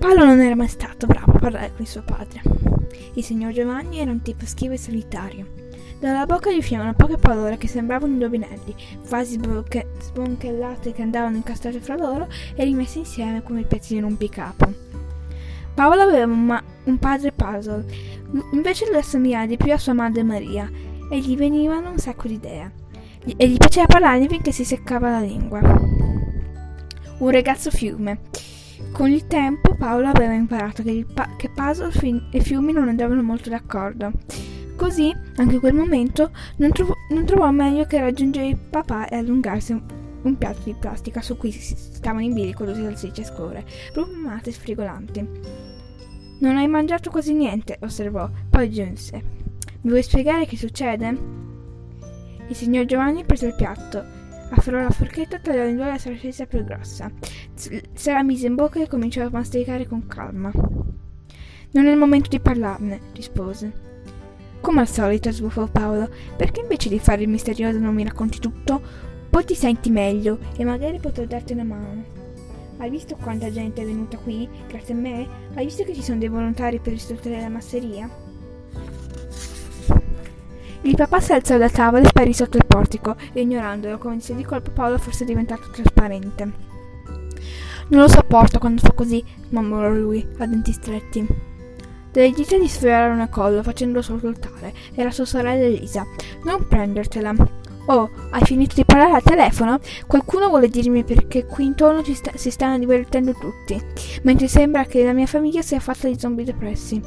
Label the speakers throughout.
Speaker 1: Paolo non era mai stato bravo a parlare con suo padre. Il signor Giovanni era un tipo schivo e solitario. Dalla bocca gli uscivano poche parole che sembravano indovinelli, frasi sbonchellate che andavano incastrate fra loro e rimesse insieme come pezzi di un rompicapo. Paolo aveva un, ma- un padre puzzle, invece lui assomigliava di più a sua madre Maria, e gli venivano un sacco di idee, e gli piaceva parlare finché si seccava la lingua. Un ragazzo fiume. Con il tempo Paolo aveva imparato che, pa- che puzzle fi- e fiumi non andavano molto d'accordo Così, anche in quel momento, non, trovò, non trovò meglio che raggiungere il papà e allungarsi un, un piatto di plastica su cui stavano in bilico due salsicce scure, profumate e sfrigolanti. Non hai mangiato quasi niente, osservò, poi aggiunse. Mi vuoi spiegare che succede? Il signor Giovanni prese il piatto, afferrò la forchetta e tagliò in due la salsiccia più grossa. Se la mise in bocca e cominciò a masticare con calma. Non è il momento di parlarne, rispose. Come al solito, sbuffò Paolo, perché invece di fare il misterioso non mi racconti tutto? Poi ti senti meglio e magari potrò darti una mano. Hai visto quanta gente è venuta qui, grazie a me? Hai visto che ci sono dei volontari per ristrutturare la masseria? Il papà si alzò da tavola e sparì sotto il portico, ignorandolo, come se di colpo Paolo fosse diventato trasparente. Non lo sopporto quando fa così, mormorò lui, a denti stretti. Delle dita gli sfiorarono il collo facendolo soltare. Era sua sorella Elisa. Non prendertela. Oh, hai finito di parlare al telefono? Qualcuno vuole dirmi perché qui intorno sta- si stanno divertendo tutti, mentre sembra che la mia famiglia sia fatta di zombie depressi.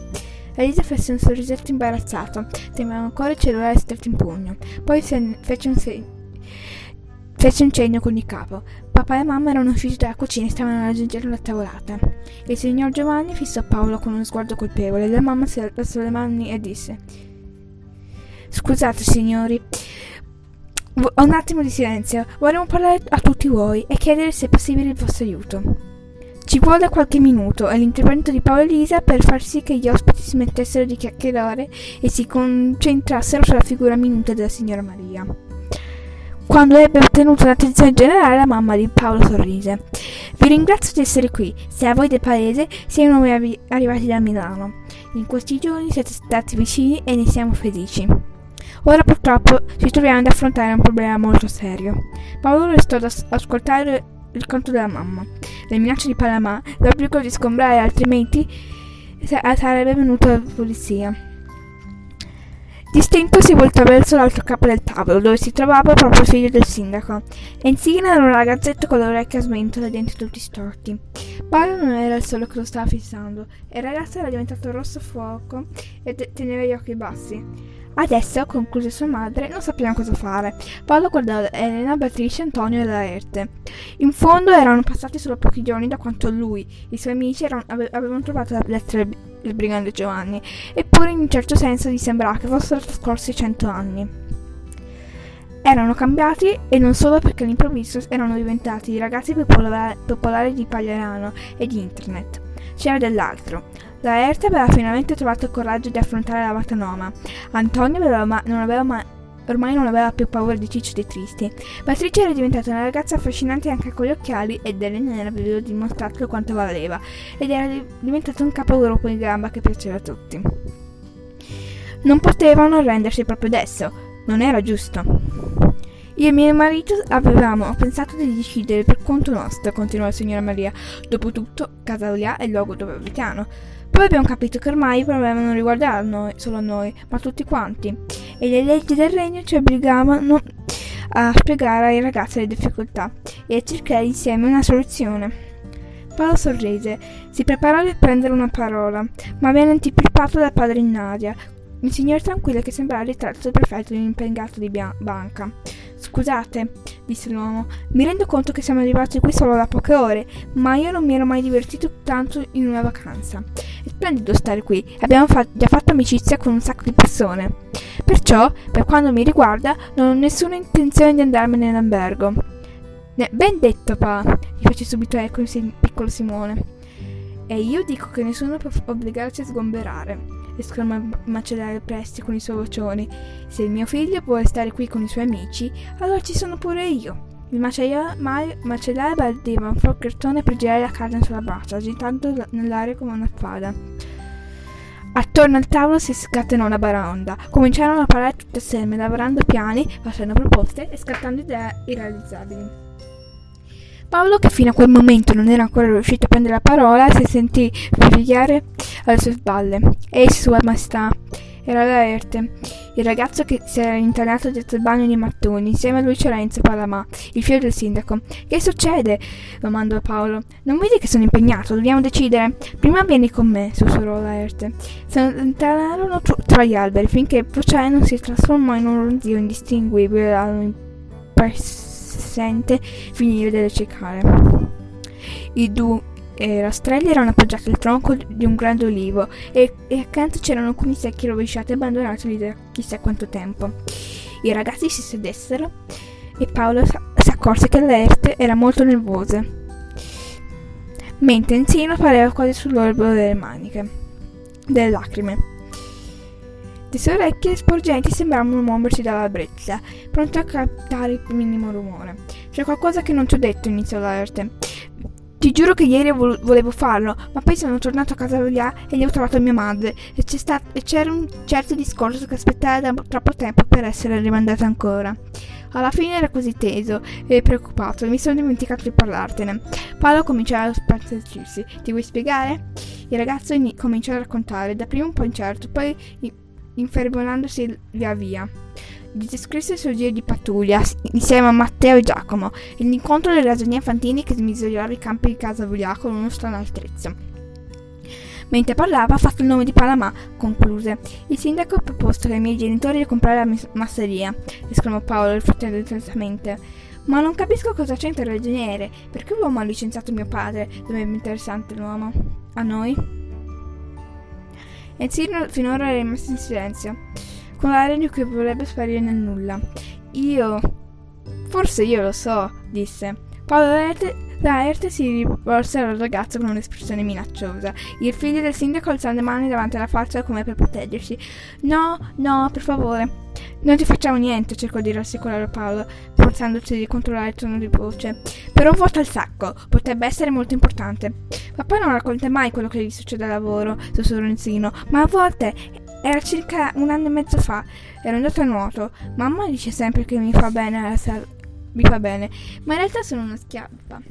Speaker 1: Elisa fece un sorrisetto imbarazzato, teneva ancora il cellulare stretto in pugno. Poi fece un, se- fece un cenno con il capo. Papà e mamma erano usciti dalla cucina e stavano raggiungendo la tavolata. Il signor Giovanni fissò Paolo con uno sguardo colpevole. La mamma si alzò le mani e disse: Scusate, signori. Un attimo di silenzio. Vorremmo parlare a tutti voi e chiedere se è possibile il vostro aiuto. Ci vuole qualche minuto e l'intervento di Paolo e Lisa per far sì che gli ospiti smettessero di chiacchierare e si concentrassero sulla figura minuta della signora Maria. Quando ebbe ottenuto l'attenzione generale, la mamma di Paolo sorrise. Vi ringrazio di essere qui, sia a voi del paese, sia a noi arrivati da Milano. In questi giorni siete stati vicini e ne siamo felici. Ora purtroppo ci troviamo ad affrontare un problema molto serio. Paolo restò ad ascoltare il canto della mamma. Le minacce di Panama, l'obbligo di sgombrare altrimenti sarebbe venuta la polizia. Distinto si voltò verso l'altro capo del tavolo, dove si trovava proprio il figlio del sindaco, e insieme era un ragazzetto con le orecchie a smentola e i denti tutti storti. Paolo non era il solo che lo stava fissando, il ragazzo era diventato rosso fuoco e teneva gli occhi bassi. Adesso, concluse sua madre, non sappiamo cosa fare. Paolo guardò Elena, Beatrice, Antonio e Laerte. In fondo erano passati solo pochi giorni da quanto lui e i suoi amici erano, avevano trovato la lettera del brigante Giovanni, eppure in un certo senso gli sembrava che fossero trascorsi cento anni. Erano cambiati e non solo perché all'improvviso erano diventati i ragazzi popolari di Pagliarano e di internet. C'era dell'altro. La Erte aveva finalmente trovato il coraggio di affrontare la Vatanoma. Antonio aveva non aveva mai Ormai non aveva più paura di Ciccio dei Tristi. Beatrice era diventata una ragazza affascinante anche con gli occhiali ed Elena era venuto dimostrato quanto valeva ed era diventato un capogruppo in gamba che piaceva a tutti. Non potevano arrendersi proprio adesso, non era giusto. Io e mio marito avevamo pensato di decidere per conto nostro, continuò la signora Maria. Dopotutto, Casa Olia è il luogo dove abitiamo. Poi abbiamo capito che ormai il problema non riguardava solo noi, ma tutti quanti. E le leggi del regno ci obbligavano a spiegare ai ragazzi le difficoltà e a cercare insieme una soluzione. Paolo sorrise, si preparò per prendere una parola, ma venne anticipato dal padre Nadia, un signore tranquillo che sembrava il ritratto prefetto di un impiegato di banca. Scusate, disse l'uomo, mi rendo conto che siamo arrivati qui solo da poche ore, ma io non mi ero mai divertito tanto in una vacanza. È splendido stare qui, abbiamo fa- già fatto amicizia con un sacco di persone. Perciò, per quanto mi riguarda, non ho nessuna intenzione di andarmene in albergo. ben detto, pa, gli fece subito eco il piccolo Simone. E io dico che nessuno può obbligarci a sgomberare esclamò Macellaio Presti con i suoi vocioni. Se il mio figlio vuole stare qui con i suoi amici, allora ci sono pure io. Il macellaio, macellaio baldiva un forchettone per girare la carne sulla braccia, agitando nell'aria come una spada. Attorno al tavolo si scatenò una baraonda. Cominciarono a parlare tutte assieme, lavorando piani, facendo proposte e scattando idee irrealizzabili. Paolo, che fino a quel momento non era ancora riuscito a prendere la parola, si sentì pigliare alle sue spalle. Ehi, sua maestà! Era Laerte, il ragazzo che si era internato dietro il bagno di mattoni. Insieme a lui c'era Palamà, il figlio del sindaco. Che succede? domandò Paolo. Non vedi che sono impegnato? Dobbiamo decidere. Prima vieni con me, sussurrò Laerte. Si allontanarono tra gli alberi finché il proceno si trasformò in un ronzio indistinguibile all'impers sente finire delle cicale. I due rastrelli erano appoggiati al tronco di un grande olivo e, e accanto c'erano alcuni secchi rovesciati e abbandonati lì da chissà quanto tempo. I ragazzi si sedessero e Paolo si accorse che l'Erte era molto nervosa, mentre Enzino pareva quasi sull'orbo delle maniche, delle lacrime. Le sue orecchie sporgenti sembravano muoversi dalla brezza, pronte a captare il minimo rumore. C'è qualcosa che non ti ho detto, iniziò l'alerte. Ti giuro che ieri vo- volevo farlo, ma poi sono tornato a casa Olia e gli ho trovato mia madre e, stato, e c'era un certo discorso che aspettava da troppo tempo per essere rimandato ancora. Alla fine era così teso e preoccupato e mi sono dimenticato di parlartene. Paolo cominciava a spazzarci. Ti vuoi spiegare? Il ragazzo in- cominciò a raccontare, dapprima un po' incerto, poi infervorandosi via via. Descrisse il suo giro di pattuglia insieme a Matteo e Giacomo e l'incontro delle ragioni infantili che smisurava i campi di casa Vuglia con uno strano altezza. Mentre parlava ha fatto il nome di Palamà, concluse. Il sindaco ha proposto ai miei genitori di comprare la masseria, esclamò Paolo riflettendo intensamente. Ma non capisco cosa c'entra il ragioniere. Perché l'uomo ha licenziato mio padre? Dovrebbe interessante l'uomo. A noi? E Cyril finora era rimasto in silenzio, con l'aria di cui vorrebbe sparire nel nulla. Io... Forse io lo so, disse. Paolo Laerte si rivolse al ragazzo con un'espressione minacciosa. Il figlio del sindaco alzò le mani davanti alla faccia come per proteggersi. No, no, per favore. Non ti facciamo niente, cercò di rassicurare Paolo, forzandosi di controllare il tono di voce. Però vuota il sacco, potrebbe essere molto importante. Papà non racconta mai quello che gli succede al lavoro, sussurrò Enzino, ma a volte era circa un anno e mezzo fa. Ero andato a nuoto. Mamma dice sempre che mi fa bene la sal- mi fa bene, ma in realtà sono una schiava.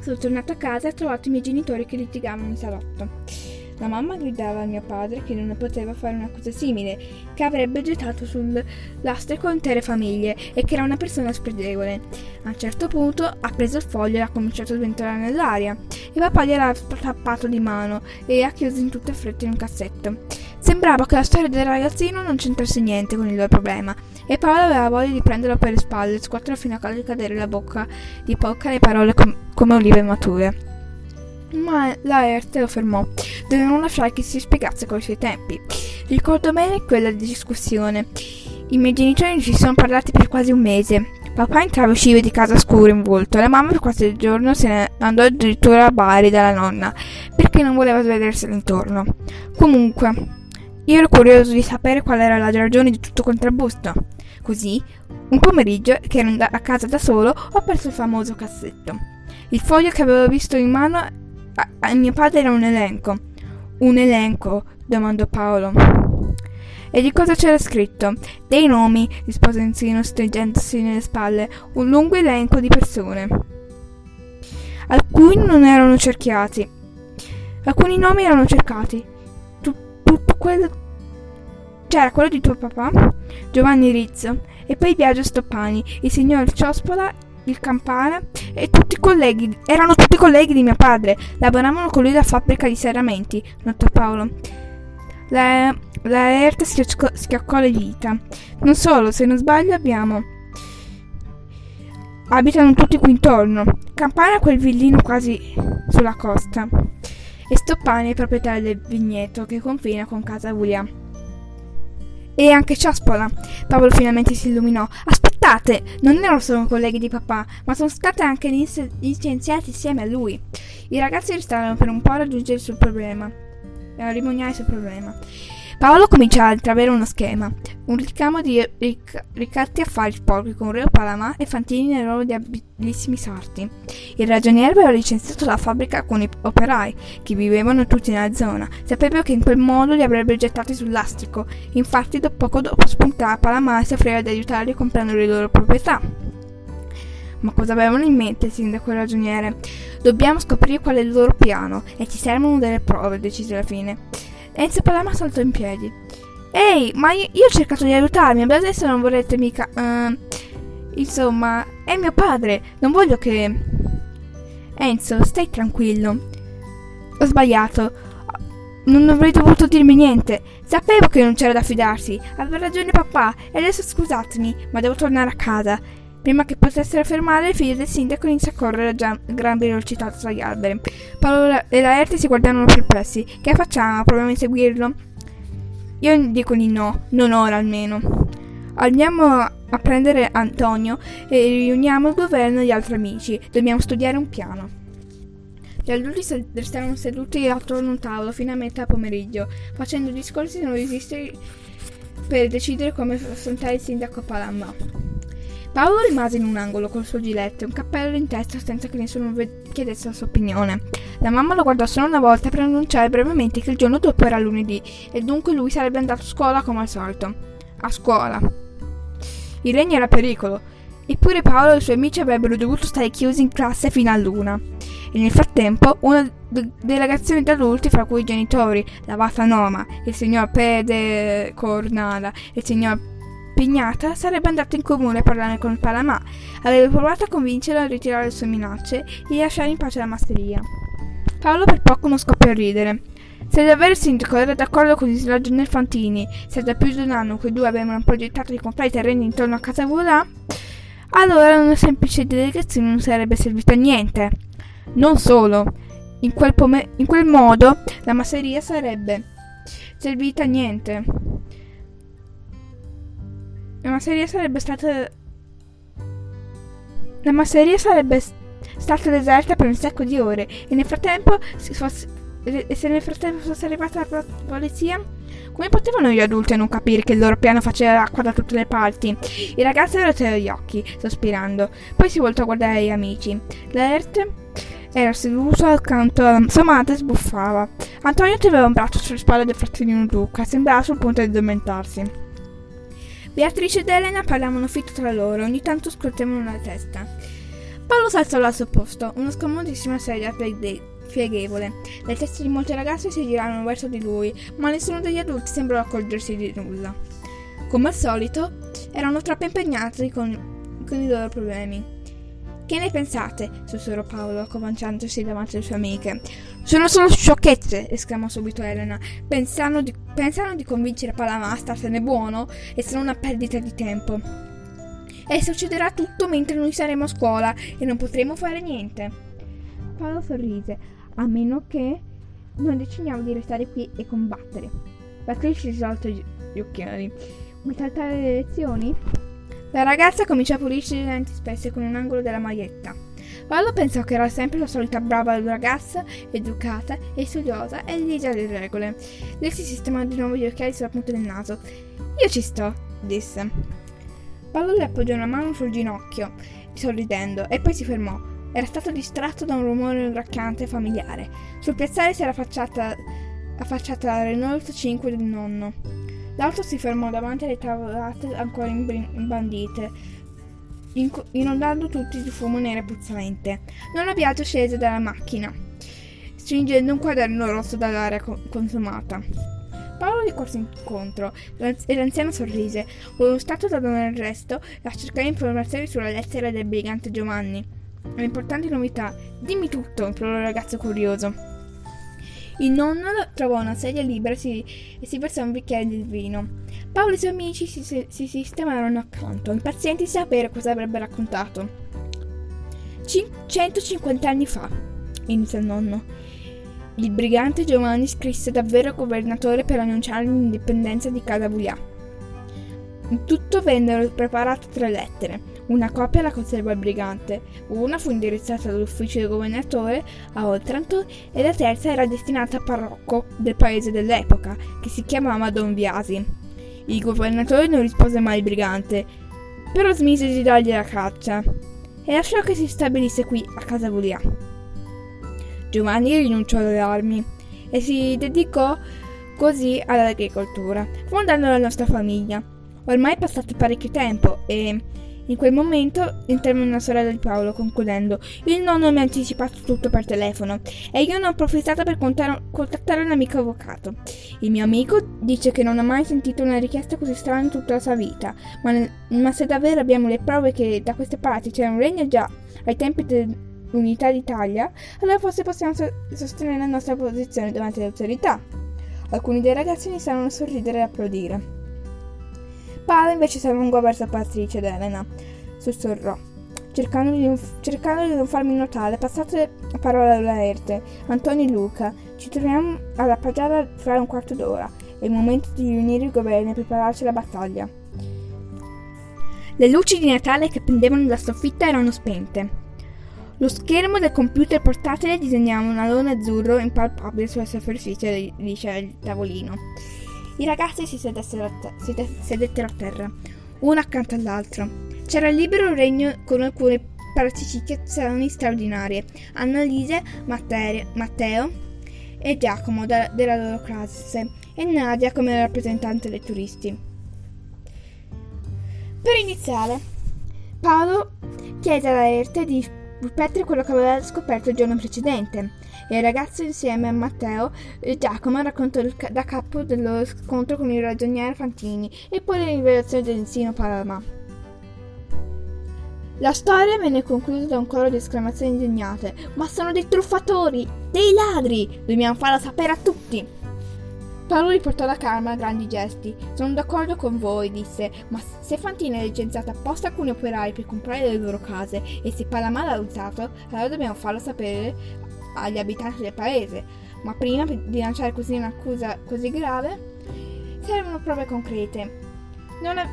Speaker 1: Sono tornato a casa e ho trovato i miei genitori che litigavano in salotto. La mamma gridava al mio padre che non poteva fare una cosa simile, che avrebbe gettato sul lastrico intere famiglie e che era una persona spregevole. A un certo punto ha preso il foglio e ha cominciato a sventolare nell'aria. E papà gliel'ha tappato di mano e ha chiuso in tutta fretta in un cassetto. Sembrava che la storia del ragazzino non c'entrasse niente con il loro problema, e Paolo aveva voglia di prenderlo per le spalle scuotere fino a fargli cadere la bocca di poca le parole com- come olive mature. Ma la Erte lo fermò. Dovevano lasciare che si spiegasse con i suoi tempi. Ricordo bene quella discussione. I miei genitori ci sono parlati per quasi un mese. Papà entrava e usciva di casa scuro in volto. La mamma per qualche giorno se ne andò addirittura a Bari dalla nonna perché non voleva vedersela intorno. Comunque, io ero curioso di sapere qual era la ragione di tutto quel trambusto. Così, un pomeriggio, che ero a casa da solo, ho perso il famoso cassetto. Il foglio che avevo visto in mano a, a mio padre era un elenco. Un elenco? domandò Paolo. E di cosa c'era scritto? Dei nomi, rispose Enzino stringendosi nelle spalle, un lungo elenco di persone. Alcuni non erano cerchiati. Alcuni nomi erano cercati. Tu, tutto quello. C'era quello di tuo papà, Giovanni Rizzo, e poi Biagio Stoppani, il signor Ciospola il campana e tutti i colleghi, erano tutti colleghi di mio padre, lavoravano con lui alla fabbrica di serramenti, notò Paolo. La, la Erta schiaccò, schiaccò le dita. Non solo, se non sbaglio abbiamo... Abitano tutti qui intorno. Campana è quel villino quasi sulla costa. E Stoppani è proprietario del vigneto che confina con casa William. E anche Ciaspola. Paolo finalmente si illuminò. Aspettate! Non erano solo colleghi di papà, ma sono state anche licenziati insieme a lui. I ragazzi restarono per un po' a raggiungere suo problema. A rimoniare suo problema. Paolo comincia a intravere uno schema, un ricamo di ric- ricatti affari sporchi con Reo Palamà e Fantini nel ruolo di abilissimi sarti. Il ragioniere aveva licenziato la fabbrica con i operai, che vivevano tutti nella zona. Sapeva che in quel modo li avrebbe gettati sul lastrico. Infatti, dopo poco dopo spuntava Palamà e si offriva di aiutarli comprando le loro proprietà. Ma cosa avevano in mente il sindaco e il ragioniere? Dobbiamo scoprire qual è il loro piano e ci servono delle prove, decise alla fine. Enzo Palamà saltò in piedi. Ehi, ma io, io ho cercato di aiutarmi, adesso non vorrete mica... Uh, insomma, è mio padre, non voglio che... Enzo, stai tranquillo. Ho sbagliato. Non avrei dovuto dirmi niente. Sapevo che non c'era da fidarsi. Aveva ragione papà. E adesso scusatemi, ma devo tornare a casa. Prima che potessero fermare, il figlio del sindaco inizia a correre a gran velocità tra gli alberi. Paolo e Laerte si guardavano perplessi. Che facciamo? Proviamo a inseguirlo? Io dico di no, non ora almeno. Andiamo a prendere Antonio e riuniamo il governo e gli altri amici. Dobbiamo studiare un piano. Gli adulti restavano seduti attorno a un tavolo fino a metà pomeriggio, facendo discorsi non esistenti per decidere come affrontare il sindaco Palamà. Paolo rimase in un angolo col suo giletto e un cappello in testa senza che nessuno chiedesse la sua opinione. La mamma lo guardò solo una volta per annunciare brevemente che il giorno dopo era lunedì e dunque lui sarebbe andato a scuola come al solito. A scuola. Il regno era pericolo, eppure Paolo e i suoi amici avrebbero dovuto stare chiusi in classe fino a luna. E nel frattempo una delegazione di adulti, fra cui i genitori, la Vata Noma, il signor Pede Cornala il signor Pignata sarebbe andato in comune a parlare con il Palamà. Aveva provato a convincerlo a ritirare le sue minacce e lasciare in pace la masseria. Paolo per poco non scoppiò a ridere. Se davvero il sindaco era d'accordo con il ragionier Fantini, se da più di un anno quei due avevano progettato di comprare i terreni intorno a casa Volà, allora una semplice delegazione non sarebbe servita a niente. Non solo, in quel, in quel modo la masseria sarebbe servita a niente. La masseria sarebbe stata. La masseria sarebbe stata deserta per un sacco di ore e nel frattempo fosse, e se nel frattempo fosse arrivata la polizia come potevano gli adulti non capire che il loro piano faceva acqua da tutte le parti? Il ragazzo rotò gli occhi, sospirando. Poi si voltò a guardare gli amici. L'Ert era seduto accanto alla sua madre e sbuffava. Antonio teneva un braccio sulle spalle del fratellino Luca, sembrava sul punto di addormentarsi. Beatrice ed Elena parlavano fitto tra loro, ogni tanto scrutevano la testa. Paolo s'alzò al suo posto, una scomodissima sedia pieghevole. Le teste di molte ragazze si girarono verso di lui, ma nessuno degli adulti sembrò accorgersi di nulla. Come al solito, erano troppo impegnati con, con i loro problemi. Che ne pensate? sussurrò Paolo, acconciandosi davanti alle sue amiche. Sono solo sciocchezze, esclamò subito Elena. Pensano di, pensano di convincere Palama a starsene buono e sono una perdita di tempo. E succederà tutto mentre noi saremo a scuola e non potremo fare niente. Paolo sorrise, a meno che non decidiamo di restare qui e combattere. Patricia risolto gli occhiali. Vuoi saltare le lezioni? La ragazza cominciò a pulirsi i denti spessi con un angolo della maglietta. Paolo pensò che era sempre la solita brava ragazza, educata e studiosa e ligia delle regole. Lei si sistemò di nuovo gli occhiali sulla punta del naso. Io ci sto, disse. Paolo le appoggiò una mano sul ginocchio, sorridendo, e poi si fermò. Era stato distratto da un rumore gracchiante e familiare. Sul piazzale si era affacciata, affacciata la Renault 5 del nonno. L'auto si fermò davanti alle tavolate ancora imbandite, inondando tutti di fumo nero e puzzolente. Non Viaggio scese dalla macchina, stringendo un quaderno rosso dall'aria consumata. Paolo gli corse incontro e l'anziano sorrise, stato da donare il resto a cercare informazioni sulla lettera del brigante Giovanni. Le importanti novità. Dimmi tutto, implorò il ragazzo curioso. Il nonno trovò una sedia libera e si, e si versò un bicchiere di vino. Paolo e i suoi amici si, si, si sistemarono accanto, impazienti di sapere cosa avrebbe raccontato. Cin- 150 anni fa, iniziò il nonno. Il brigante Giovanni scrisse davvero al governatore per annunciare l'indipendenza di Casa Cadavuglia. In tutto vennero preparate tre lettere, Una copia la conservò il brigante, una fu indirizzata dall'ufficio del governatore a Otranto e la terza era destinata al parrocco del paese dell'epoca, che si chiamava Don Biasi. Il governatore non rispose mai al brigante, però smise di dargli la caccia e lasciò che si stabilisse qui a casa Vulia. Giovanni rinunciò alle armi e si dedicò così all'agricoltura, fondando la nostra famiglia. Ormai è passato parecchio tempo e in quel momento intervenne una sorella di Paolo concludendo Il nonno mi ha anticipato tutto per telefono e io ne ho approfittato per contattare un amico avvocato. Il mio amico dice che non ha mai sentito una richiesta così strana in tutta la sua vita, ma, ma se davvero abbiamo le prove che da queste parti c'era un regno già ai tempi dell'unità d'Italia, allora forse possiamo sostenere la nostra posizione davanti alle autorità. Alcuni dei ragazzi iniziarono a sorridere e applaudire. Paolo invece si allungò verso Patricia ed Elena. Sussurrò. Cercando di, non, cercando di non farmi notare, passate la parola a Laerte, Antonio e Luca. Ci troviamo alla pagata fra un quarto d'ora. È il momento di riunire il governo e prepararci alla battaglia. Le luci di Natale che pendevano dalla soffitta erano spente. Lo schermo del computer portatile disegnava un alone azzurro impalpabile sulla superficie del tavolino. I ragazzi si, a te- si te- sedettero a terra, uno accanto all'altro. C'era il libero regno con alcune partecipazioni straordinarie. Annalise, Matteo, Matteo e Giacomo da- della loro classe e Nadia come rappresentante dei turisti. Per iniziare, Paolo chiese alla Erte di ripetere quello che aveva scoperto il giorno precedente e il ragazzo insieme a Matteo e Giacomo raccontò ca- da capo del loro scontro con il ragioniere Fantini e poi le rivelazioni del Ensino Palma. La storia venne conclusa da un coro di esclamazioni indignate. Ma sono dei truffatori! Dei ladri! Dobbiamo farlo sapere a tutti! Paolo riportò la calma a grandi gesti. Sono d'accordo con voi, disse, ma se Fantini è licenziato apposta alcuni operai per comprare le loro case e se Palama l'ha usato, allora dobbiamo farlo sapere agli abitanti del paese, ma prima di lanciare così un'accusa così grave servono prove concrete. Non, è,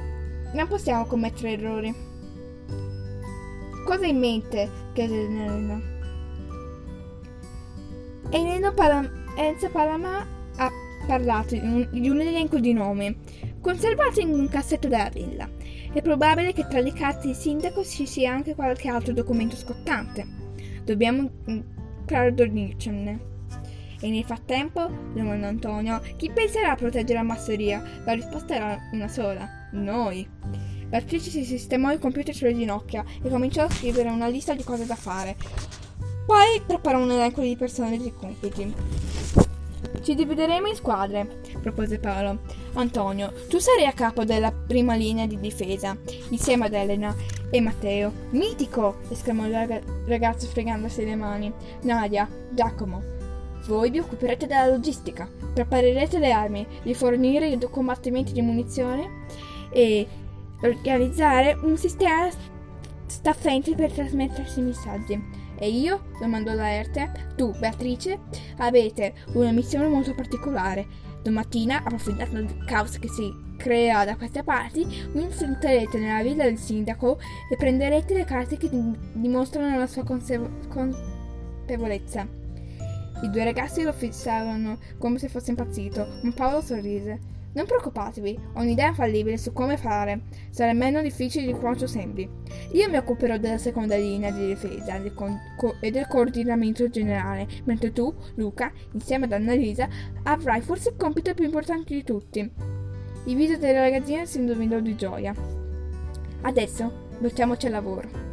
Speaker 1: non possiamo commettere errori. Cosa hai in mente? chiese Elena. Enzo Palama ha parlato di un, di un elenco di nomi conservati in un cassetto della villa. È probabile che tra le carte di sindaco ci sia anche qualche altro documento scottante. Dobbiamo per dormircene. E nel frattempo, domandò Antonio, chi penserà a proteggere la masseria? La risposta era una sola, noi. Beatrice si sistemò il computer sulle ginocchia e cominciò a scrivere una lista di cose da fare. Poi preparò un elenco di persone e compiti. Ci divideremo in squadre, propose Paolo. Antonio, tu sarai a capo della prima linea di difesa, insieme ad Elena e Matteo. Mitico! esclamò il ragazzo fregandosi le mani. Nadia, Giacomo, voi vi occuperete della logistica, preparerete le armi, rifornire i combattimenti di munizione e organizzare un sistema staffente per trasmettersi messaggi. E io? domandò Laerte. Tu, Beatrice, avete una missione molto particolare. Domattina, approfittando del caos che si crea da queste parti, vi infiltrerete nella villa del sindaco e prenderete le carte che dimostrano la sua consapevolezza. I due ragazzi lo fissarono come se fosse impazzito, ma Paolo sorrise. Non preoccupatevi, ho un'idea fallibile su come fare. Sarà meno difficile di quanto sembri. Io mi occuperò della seconda linea di difesa e del coordinamento generale, mentre tu, Luca, insieme ad Annalisa, avrai forse il compito più importante di tutti. Il viso della ragazzina si indovinò di gioia. Adesso, mettiamoci al lavoro.